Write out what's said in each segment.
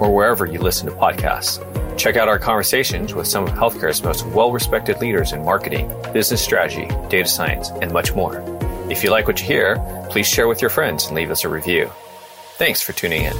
or wherever you listen to podcasts. Check out our conversations with some of healthcare's most well respected leaders in marketing, business strategy, data science, and much more. If you like what you hear, please share with your friends and leave us a review. Thanks for tuning in.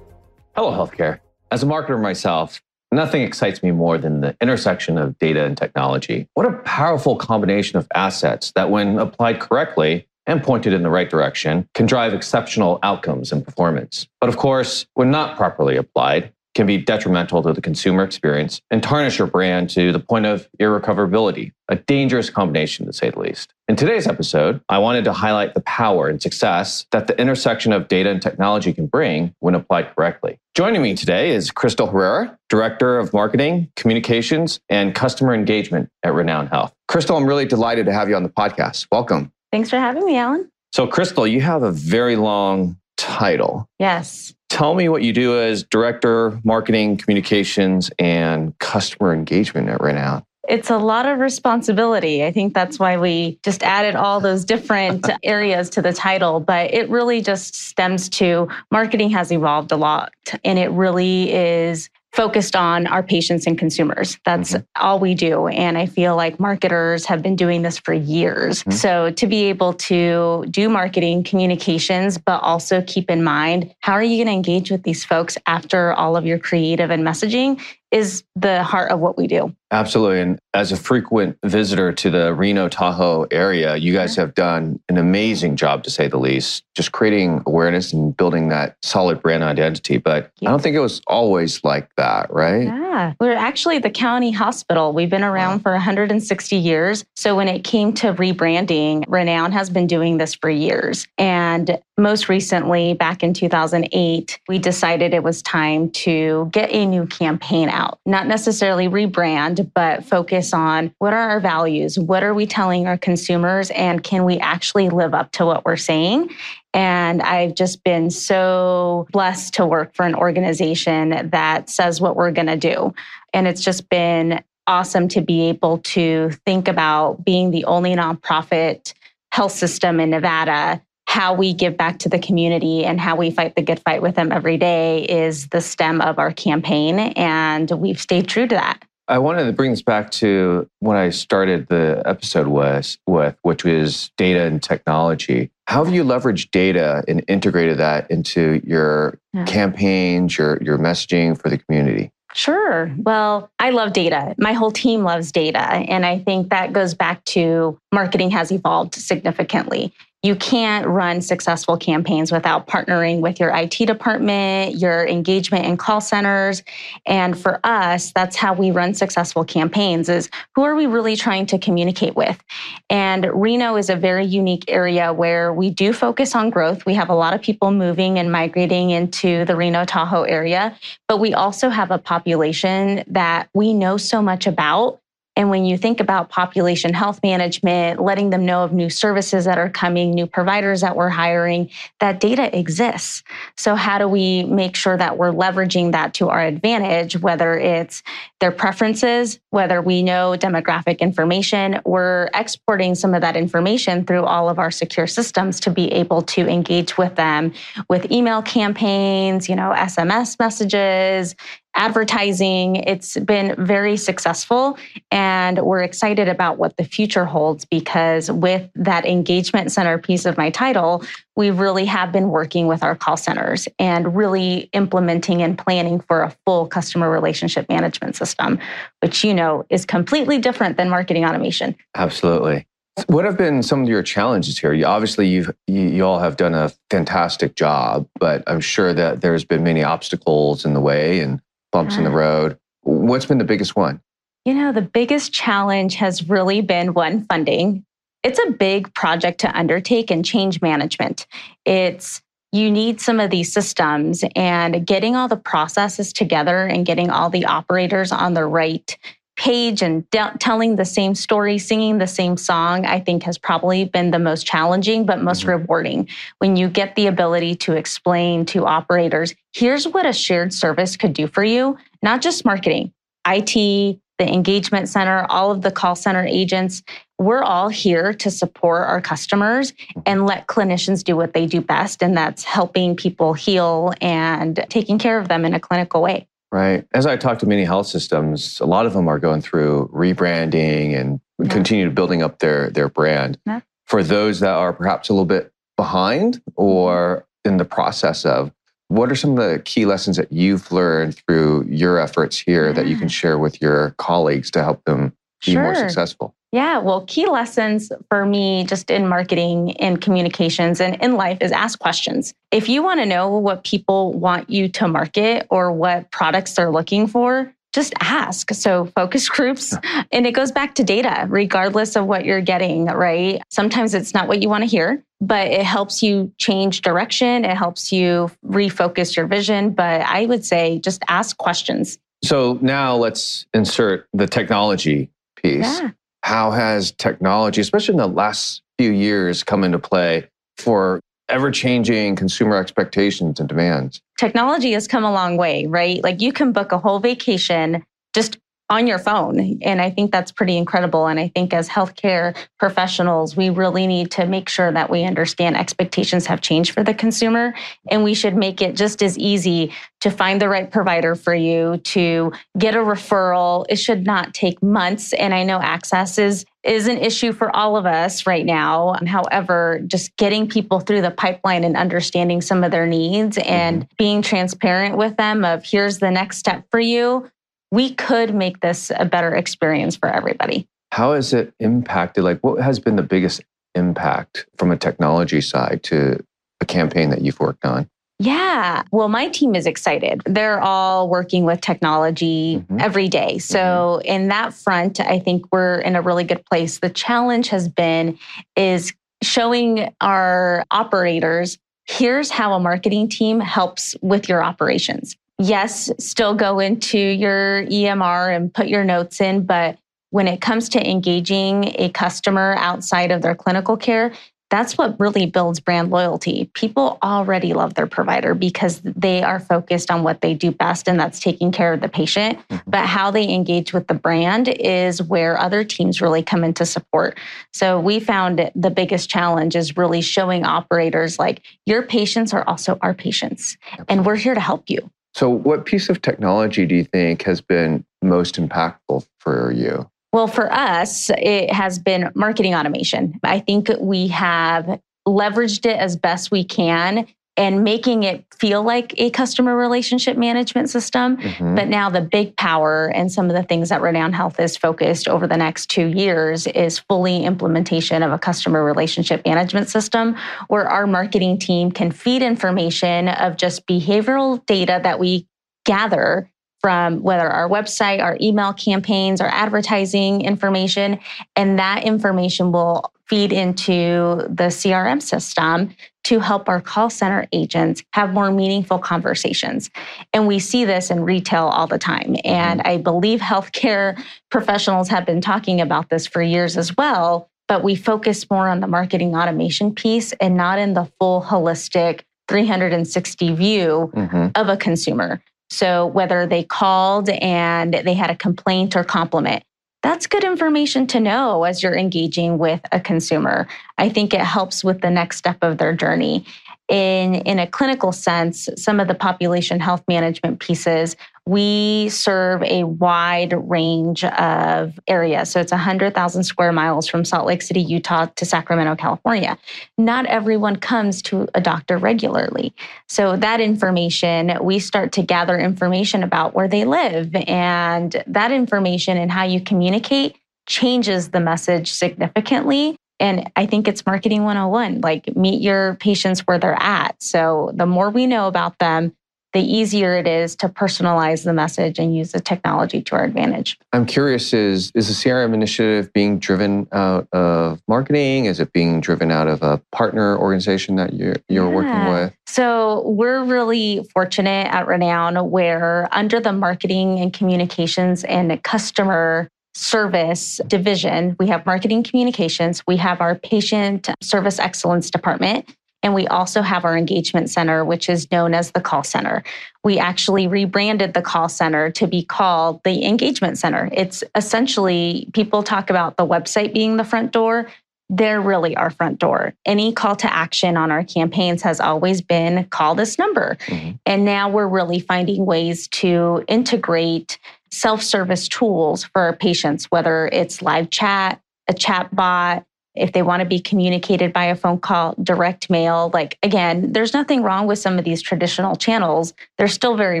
Hello, healthcare. As a marketer myself, nothing excites me more than the intersection of data and technology. What a powerful combination of assets that, when applied correctly, and pointed in the right direction can drive exceptional outcomes and performance. But of course, when not properly applied, can be detrimental to the consumer experience and tarnish your brand to the point of irrecoverability, a dangerous combination to say the least. In today's episode, I wanted to highlight the power and success that the intersection of data and technology can bring when applied correctly. Joining me today is Cristal Herrera, Director of Marketing, Communications, and Customer Engagement at Renown Health. Cristal, I'm really delighted to have you on the podcast. Welcome. Thanks for having me, Alan. So, Cristal, you have a very long title. Yes. Tell me what you do as Director, Marketing, Communications, and Customer Engagement at Renown. It's a lot of responsibility. I think that's why we just added all those different areas to the title, but it really just stems to marketing has evolved a lot and it really is focused on our patients and consumers. That's mm-hmm. all we do. And I feel like marketers have been doing this for years. Mm-hmm. So to be able to do marketing communications, but also keep in mind how are you going to engage with these folks after all of your creative and messaging is the heart of what we do. Absolutely. And as a frequent visitor to the Reno Tahoe area, you guys mm-hmm. have done an amazing job, to say the least, just creating awareness and building that solid brand identity. But I don't think it was always like that, right? Yeah. We're actually the county hospital. We've been around wow. for 160 years. So when it came to rebranding, Renown has been doing this for years. And most recently, back in 2008, we decided it was time to get a new campaign out, not necessarily rebrand, but focus on what are our values? What are we telling our consumers? And can we actually live up to what we're saying? And I've just been so blessed to work for an organization that says what we're going to do. And it's just been awesome to be able to think about being the only nonprofit health system in Nevada how we give back to the community and how we fight the good fight with them every day is the stem of our campaign. And we've stayed true to that. I wanted to bring this back to what I started the episode with, with, which was data and technology. How have you leveraged data and integrated that into your yeah. campaigns, your, your messaging for the community? Sure. Well, I love data. My whole team loves data. And I think that goes back to marketing has evolved significantly you can't run successful campaigns without partnering with your IT department, your engagement and call centers. And for us, that's how we run successful campaigns is who are we really trying to communicate with? And Reno is a very unique area where we do focus on growth. We have a lot of people moving and migrating into the Reno Tahoe area, but we also have a population that we know so much about and when you think about population health management, letting them know of new services that are coming, new providers that we're hiring, that data exists. So, how do we make sure that we're leveraging that to our advantage, whether it's their preferences, whether we know demographic information, we're exporting some of that information through all of our secure systems to be able to engage with them with email campaigns, you know, SMS messages, advertising. It's been very successful, and we're excited about what the future holds because with that engagement center piece of my title, we really have been working with our call centers and really implementing and planning for a full customer relationship management system, which you know is completely different than marketing automation. Absolutely. What have been some of your challenges here? You, obviously, you've, you, you all have done a fantastic job, but I'm sure that there's been many obstacles in the way and bumps in the road. What's been the biggest one? You know, the biggest challenge has really been one funding. It's a big project to undertake and change management. It's you need some of these systems and getting all the processes together and getting all the operators on the right page and de- telling the same story, singing the same song, I think has probably been the most challenging, but most mm-hmm. rewarding when you get the ability to explain to operators here's what a shared service could do for you, not just marketing, IT, the engagement center, all of the call center agents. We're all here to support our customers and let clinicians do what they do best. And that's helping people heal and taking care of them in a clinical way. Right. As I talk to many health systems, a lot of them are going through rebranding and yeah. continue building up their, their brand. Yeah. For those that are perhaps a little bit behind or in the process of, what are some of the key lessons that you've learned through your efforts here yeah. that you can share with your colleagues to help them be sure. more successful? Yeah, well, key lessons for me just in marketing and communications and in life is ask questions. If you want to know what people want you to market or what products they're looking for, just ask. So, focus groups, and it goes back to data, regardless of what you're getting, right? Sometimes it's not what you want to hear, but it helps you change direction. It helps you refocus your vision. But I would say just ask questions. So, now let's insert the technology piece. Yeah how has technology, especially in the last few years, come into play for ever changing consumer expectations and demands? Technology has come a long way, right? Like you can book a whole vacation just on your phone. And I think that's pretty incredible. And I think as healthcare professionals, we really need to make sure that we understand expectations have changed for the consumer. And we should make it just as easy to find the right provider for you, to get a referral. It should not take months. And I know access is is an issue for all of us right now. However, just getting people through the pipeline and understanding some of their needs and mm-hmm. being transparent with them of here's the next step for you we could make this a better experience for everybody. How has it impacted? Like, what has been the biggest impact from a technology side to a campaign that you've worked on? Yeah. Well, my team is excited. They're all working with technology mm-hmm. every day. So, mm-hmm. in that front, I think we're in a really good place. The challenge has been is showing our operators here's how a marketing team helps with your operations yes, still go into your EMR and put your notes in, but when it comes to engaging a customer outside of their clinical care, that's what really builds brand loyalty. People already love their provider because they are focused on what they do best, and that's taking care of the patient. Mm-hmm. But how they engage with the brand is where other teams really come into support. So we found the biggest challenge is really showing operators like your patients are also our patients, and we're here to help you. So, what piece of technology do you think has been most impactful for you? Well, for us, it has been marketing automation. I think we have leveraged it as best we can and making it feel like a customer relationship management system. Mm-hmm. But now the big power and some of the things that Renown Health is focused over the next two years is fully implementation of a customer relationship management system where our marketing team can feed information of just behavioral data that we gather from whether our website, our email campaigns, our advertising information, and that information will feed into the CRM system to help our call center agents have more meaningful conversations. And we see this in retail all the time. And mm-hmm. I believe healthcare professionals have been talking about this for years as well, but we focus more on the marketing automation piece and not in the full holistic 360 view mm-hmm. of a consumer. So whether they called and they had a complaint or compliment, that's good information to know as you're engaging with a consumer. I think it helps with the next step of their journey in, in a clinical sense, some of the population health management pieces, we serve a wide range of areas. So it's 100,000 square miles from Salt Lake City, Utah to Sacramento, California. Not everyone comes to a doctor regularly. So that information, we start to gather information about where they live. And that information and how you communicate changes the message significantly and I think it's marketing 101 like meet your patients where they're at. So the more we know about them, the easier it is to personalize the message and use the technology to our advantage. I'm curious is is the CRM initiative being driven out of marketing? Is it being driven out of a partner organization that you're, you're yeah. working with? So, we're really fortunate at Renown where under the marketing and communications and customer service division, we have marketing communications, we have our patient service excellence department, and we also have our engagement center, which is known as the call center. We actually rebranded the call center to be called the engagement center. It's essentially, people talk about the website being the front door. They're really our front door. Any call to action on our campaigns has always been call this number. Mm-hmm. And now we're really finding ways to integrate self service tools for our patients, whether it's live chat, a chat bot, if they want to be communicated by a phone call, direct mail. Like, again, there's nothing wrong with some of these traditional channels. They're still very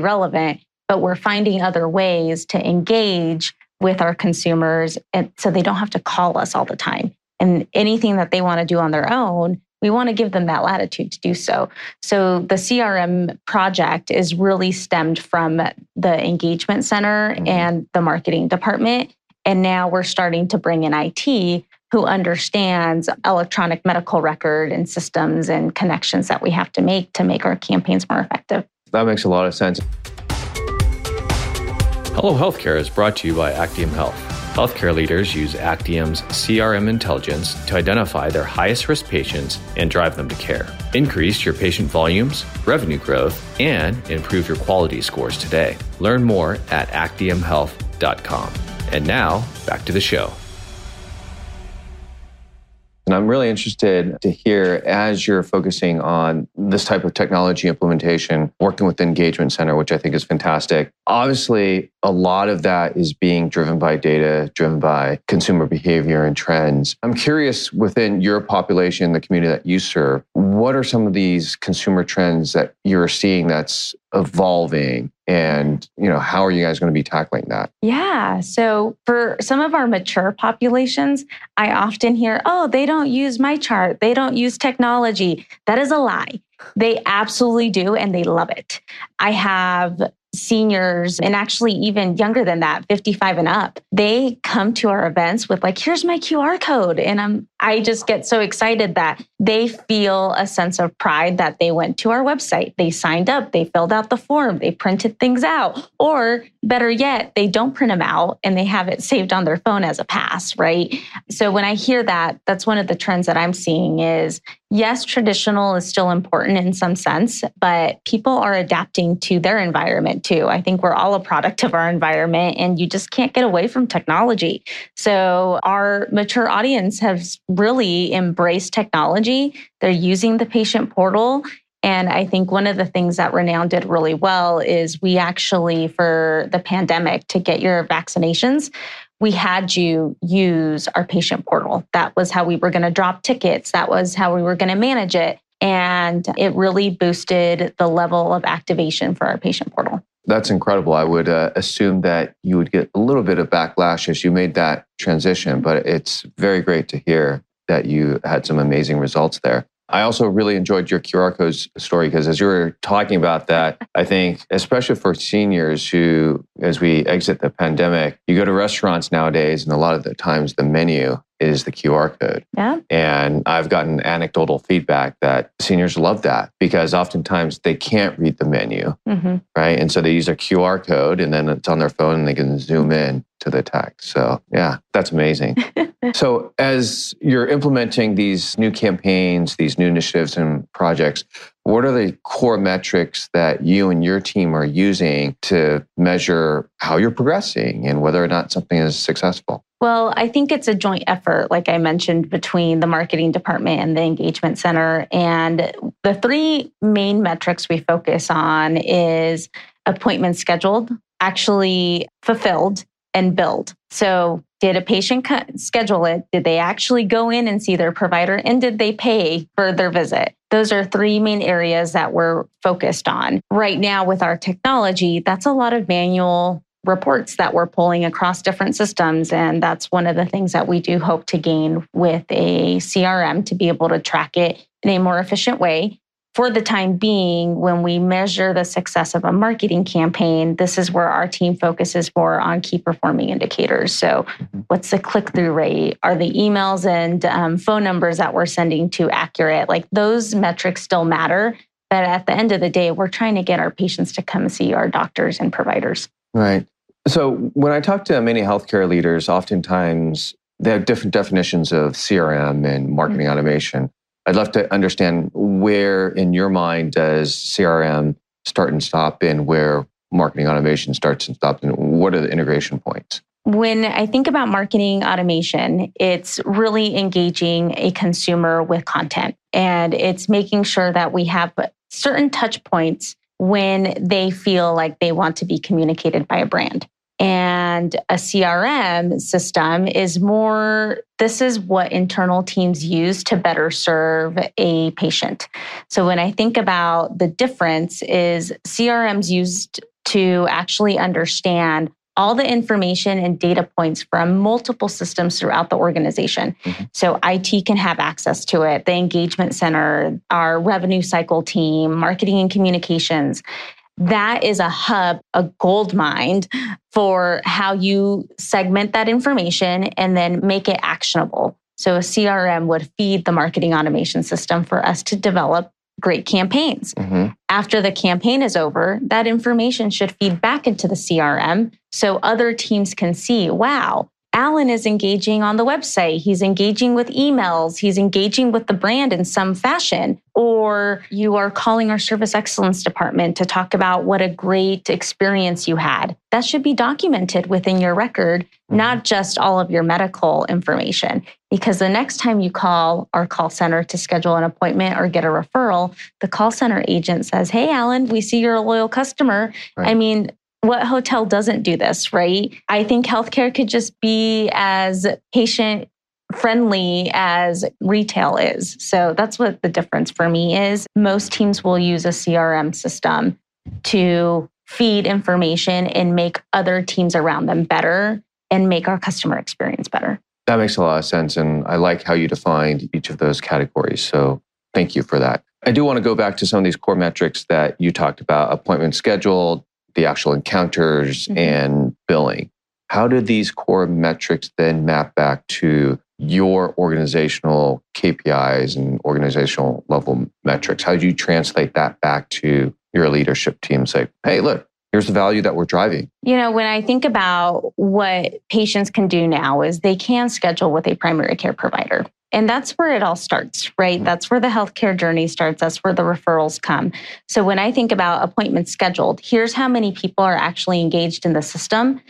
relevant, but we're finding other ways to engage with our consumers and so they don't have to call us all the time. And anything that they want to do on their own, we want to give them that latitude to do so. So the CRM project is really stemmed from the engagement center mm-hmm. and the marketing department. And now we're starting to bring in IT who understands electronic medical record and systems and connections that we have to make to make our campaigns more effective. That makes a lot of sense. Hello Healthcare is brought to you by Actium Health. Healthcare leaders use Actium's CRM intelligence to identify their highest risk patients and drive them to care. Increase your patient volumes, revenue growth, and improve your quality scores today. Learn more at actiumhealth.com. And now, back to the show. And I'm really interested to hear as you're focusing on this type of technology implementation, working with the Engagement Center, which I think is fantastic. Obviously, a lot of that is being driven by data, driven by consumer behavior and trends. I'm curious within your population, the community that you serve, what are some of these consumer trends that you're seeing that's evolving and you know how are you guys going to be tackling that? Yeah so for some of our mature populations i often hear oh they don't use MyChart. They don't use technology. That is a lie. They absolutely do and they love it. I have seniors and actually even younger than that 55 and up. They come to our events with like here's my qr code and i'm i just get so excited that they feel a sense of pride that they went to our website they signed up they filled out the form they printed things out or better yet they don't print them out and they have it saved on their phone as a pass right so when i hear that that's one of the trends that i'm seeing is yes, traditional is still important in some sense, but people are adapting to their environment too. I think we're all a product of our environment and you just can't get away from technology. So our mature audience has really embrace technology. They're using the patient portal. And I think one of the things that Renown did really well is we actually, for the pandemic, to get your vaccinations, we had you use our patient portal. That was how we were going to drop tickets. That was how we were going to manage it. And it really boosted the level of activation for our patient portal. That's incredible. I would uh, assume that you would get a little bit of backlash as you made that transition, but it's very great to hear that you had some amazing results there. I also really enjoyed your QR codes story because as you were talking about that, I think, especially for seniors who, as we exit the pandemic, you go to restaurants nowadays, and a lot of the times the menu is the QR code. Yeah. And I've gotten anecdotal feedback that seniors love that because oftentimes they can't read the menu, mm-hmm. right? And so they use a QR code and then it's on their phone and they can zoom in to the text. So, yeah, that's amazing. so, as you're implementing these new campaigns, these new initiatives and projects, what are the core metrics that you and your team are using to measure how you're progressing and whether or not something is successful? Well, I think it's a joint effort, like I mentioned, between the marketing department and the engagement center. And the three main metrics we focus on is appointments scheduled, actually fulfilled, and billed. So, did a patient schedule it? Did they actually go in and see their provider? And did they pay for their visit? Those are three main areas that we're focused on. Right now, with our technology, that's a lot of manual reports that we're pulling across different systems. And that's one of the things that we do hope to gain with a CRM to be able to track it in a more efficient way for the time being, when we measure the success of a marketing campaign, this is where our team focuses more on key performing indicators. So, what's the click through rate? Are the emails and um, phone numbers that we're sending to accurate? Like those metrics still matter. But at the end of the day, we're trying to get our patients to come see our doctors and providers. Right. So, when I talk to many healthcare leaders, oftentimes they have different definitions of CRM and marketing mm-hmm. automation. I'd love to understand where in your mind does CRM start and stop and where marketing automation starts and stops and what are the integration points? When I think about marketing automation, it's really engaging a consumer with content and it's making sure that we have certain touch points when they feel like they want to be communicated by a brand. And a CRM system is more, this is what internal teams use to better serve a patient. So when I think about the difference is CRM's used to actually understand all the information and data points from multiple systems throughout the organization. Mm-hmm. So IT can have access to it, the engagement center, our revenue cycle team, marketing and communications that is a hub, a gold mine for how you segment that information and then make it actionable. So a CRM would feed the marketing automation system for us to develop great campaigns. Mm-hmm. After the campaign is over, that information should feed back into the CRM so other teams can see, wow, Alan is engaging on the website. He's engaging with emails. He's engaging with the brand in some fashion. Or you are calling our service excellence department to talk about what a great experience you had. That should be documented within your record, not just all of your medical information. Because the next time you call our call center to schedule an appointment or get a referral, the call center agent says, Hey, Alan, we see you're a loyal customer. Right. I mean, what hotel doesn't do this, right? I think healthcare could just be as patient friendly as retail is. So that's what the difference for me is. Most teams will use a CRM system to feed information and make other teams around them better and make our customer experience better. That makes a lot of sense. And I like how you defined each of those categories. So thank you for that. I do want to go back to some of these core metrics that you talked about appointment scheduled, the actual encounters mm-hmm. and billing. How do these core metrics then map back to your organizational KPIs and organizational level metrics? How do you translate that back to your leadership team? Say, hey, look, here's the value that we're driving. You know, when I think about what patients can do now is they can schedule with a primary care provider. And that's where it all starts, right? That's where the healthcare journey starts. That's where the referrals come. So when I think about appointments scheduled, here's how many people are actually engaged in the system.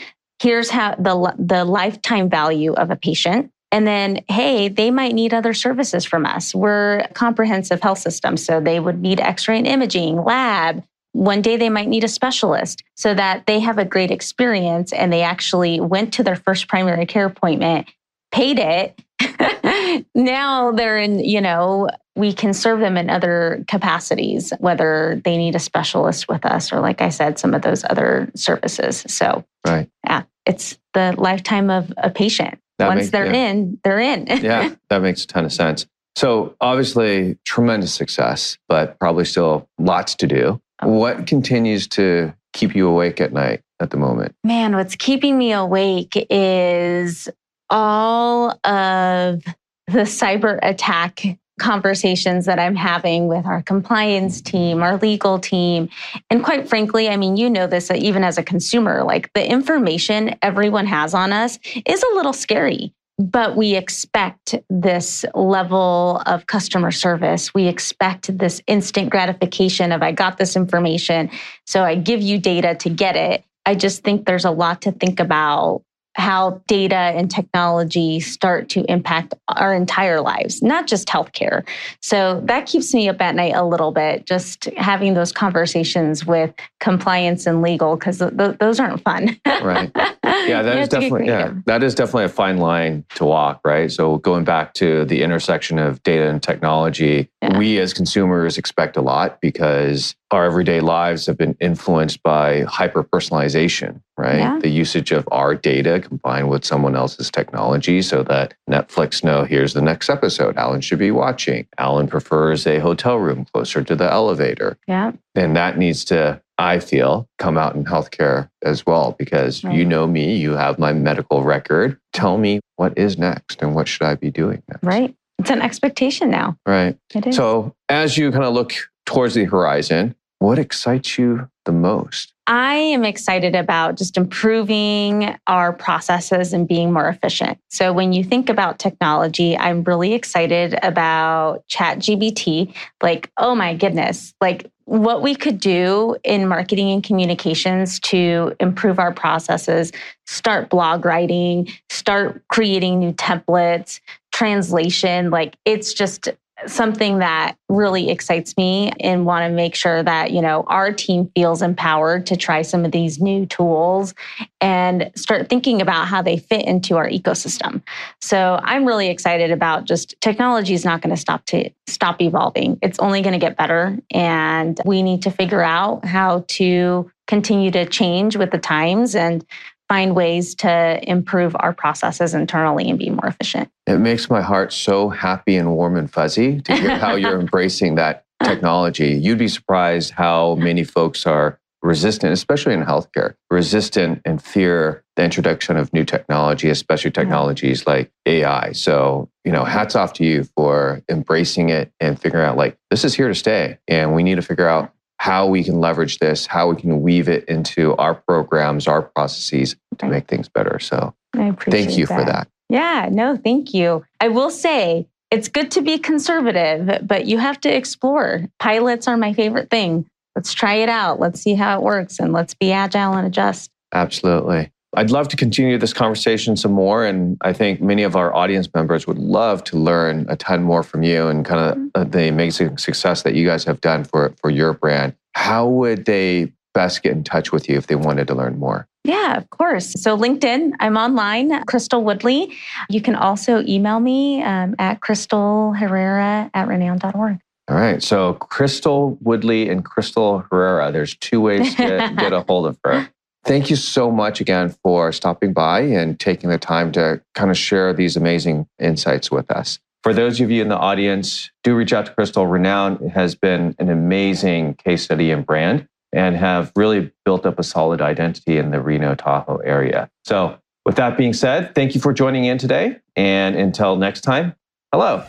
Here's how the, the lifetime value of a patient. And then, hey, they might need other services from us. We're a comprehensive health system. So they would need x ray and imaging, lab. One day they might need a specialist so that they have a great experience and they actually went to their first primary care appointment, paid it, now they're in, you know, we can serve them in other capacities, whether they need a specialist with us or, like I said, some of those other services. So, right. yeah, it's the lifetime of a patient. That Once makes, they're yeah. in, they're in. yeah, that makes a ton of sense. So, obviously, tremendous success, but probably still lots to do. Oh. What continues to keep you awake at night at the moment? Man, what's keeping me awake is all of the cyber attack conversations that I'm having with our compliance team, our legal team. And quite frankly, I mean, you know this even as a consumer, like the information everyone has on us is a little scary. But we expect this level of customer service. We expect this instant gratification of, I got this information, so I give you data to get it. I just think there's a lot to think about how data and technology start to impact our entire lives, not just healthcare. So that keeps me up at night a little bit, just having those conversations with compliance and legal, because th- those aren't fun. right. Yeah, that is definitely yeah, that is definitely a fine line to walk, right? So going back to the intersection of data and technology, yeah. we as consumers expect a lot because our everyday lives have been influenced by hyper personalization, right? Yeah. The usage of our data combined with someone else's technology so that Netflix know here's the next episode Alan should be watching. Alan prefers a hotel room closer to the elevator. Yeah. And that needs to I feel, come out in healthcare as well because right. you know me, you have my medical record. Tell me what is next and what should I be doing next? Right. It's an expectation now. Right. It is. So as you kind of look towards the horizon, what excites you the most? I am excited about just improving our processes and being more efficient. So, when you think about technology, I'm really excited about ChatGPT. Like, oh my goodness, like what we could do in marketing and communications to improve our processes, start blog writing, start creating new templates, translation. Like, it's just something that really excites me and want to make sure that you know our team feels empowered to try some of these new tools and start thinking about how they fit into our ecosystem so i'm really excited about just technology is not going to stop to stop evolving it's only going to get better and we need to figure out how to continue to change with the times and find ways to improve our processes internally and be more efficient. It makes my heart so happy and warm and fuzzy to hear how you're embracing that technology. You'd be surprised how many folks are resistant, especially in healthcare, resistant and fear the introduction of new technology, especially technologies like AI. So, you know, hats off to you for embracing it and figuring out like this is here to stay. And we need to figure out how we can leverage this, how we can weave it into our programs, our processes to make things better. So I appreciate thank you that. for that. Yeah, no, thank you. I will say it's good to be conservative, but you have to explore. Pilots are my favorite thing. Let's try it out. Let's see how it works and let's be agile and adjust. Absolutely. I'd love to continue this conversation some more. And I think many of our audience members would love to learn a ton more from you and kind of mm-hmm. the amazing success that you guys have done for, for your brand. How would they best get in touch with you if they wanted to learn more? Yeah, of course. So, LinkedIn, I'm online, Cristal Woodley. You can also email me um, at crystalherrera at renown.org. All right. So, Cristal Woodley and Cristal Herrera, there's two ways to get a hold of her. Thank you so much again for stopping by and taking the time to kind of share these amazing insights with us. For those of you in the audience, do reach out to Cristal. Renown has been an amazing case study and brand and have really built up a solid identity in the Reno Tahoe area. So, with that being said, thank you for joining in today. And until next time, hello.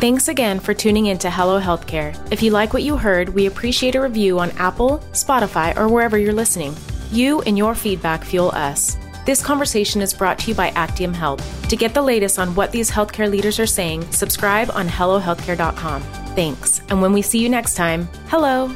Thanks again for tuning in to Hello Healthcare. If you like what you heard, we appreciate a review on Apple, Spotify, or wherever you're listening. You and your feedback fuel us. This conversation is brought to you by Actium Health. To get the latest on what these healthcare leaders are saying, subscribe on HelloHealthcare.com. Thanks. And when we see you next time, hello.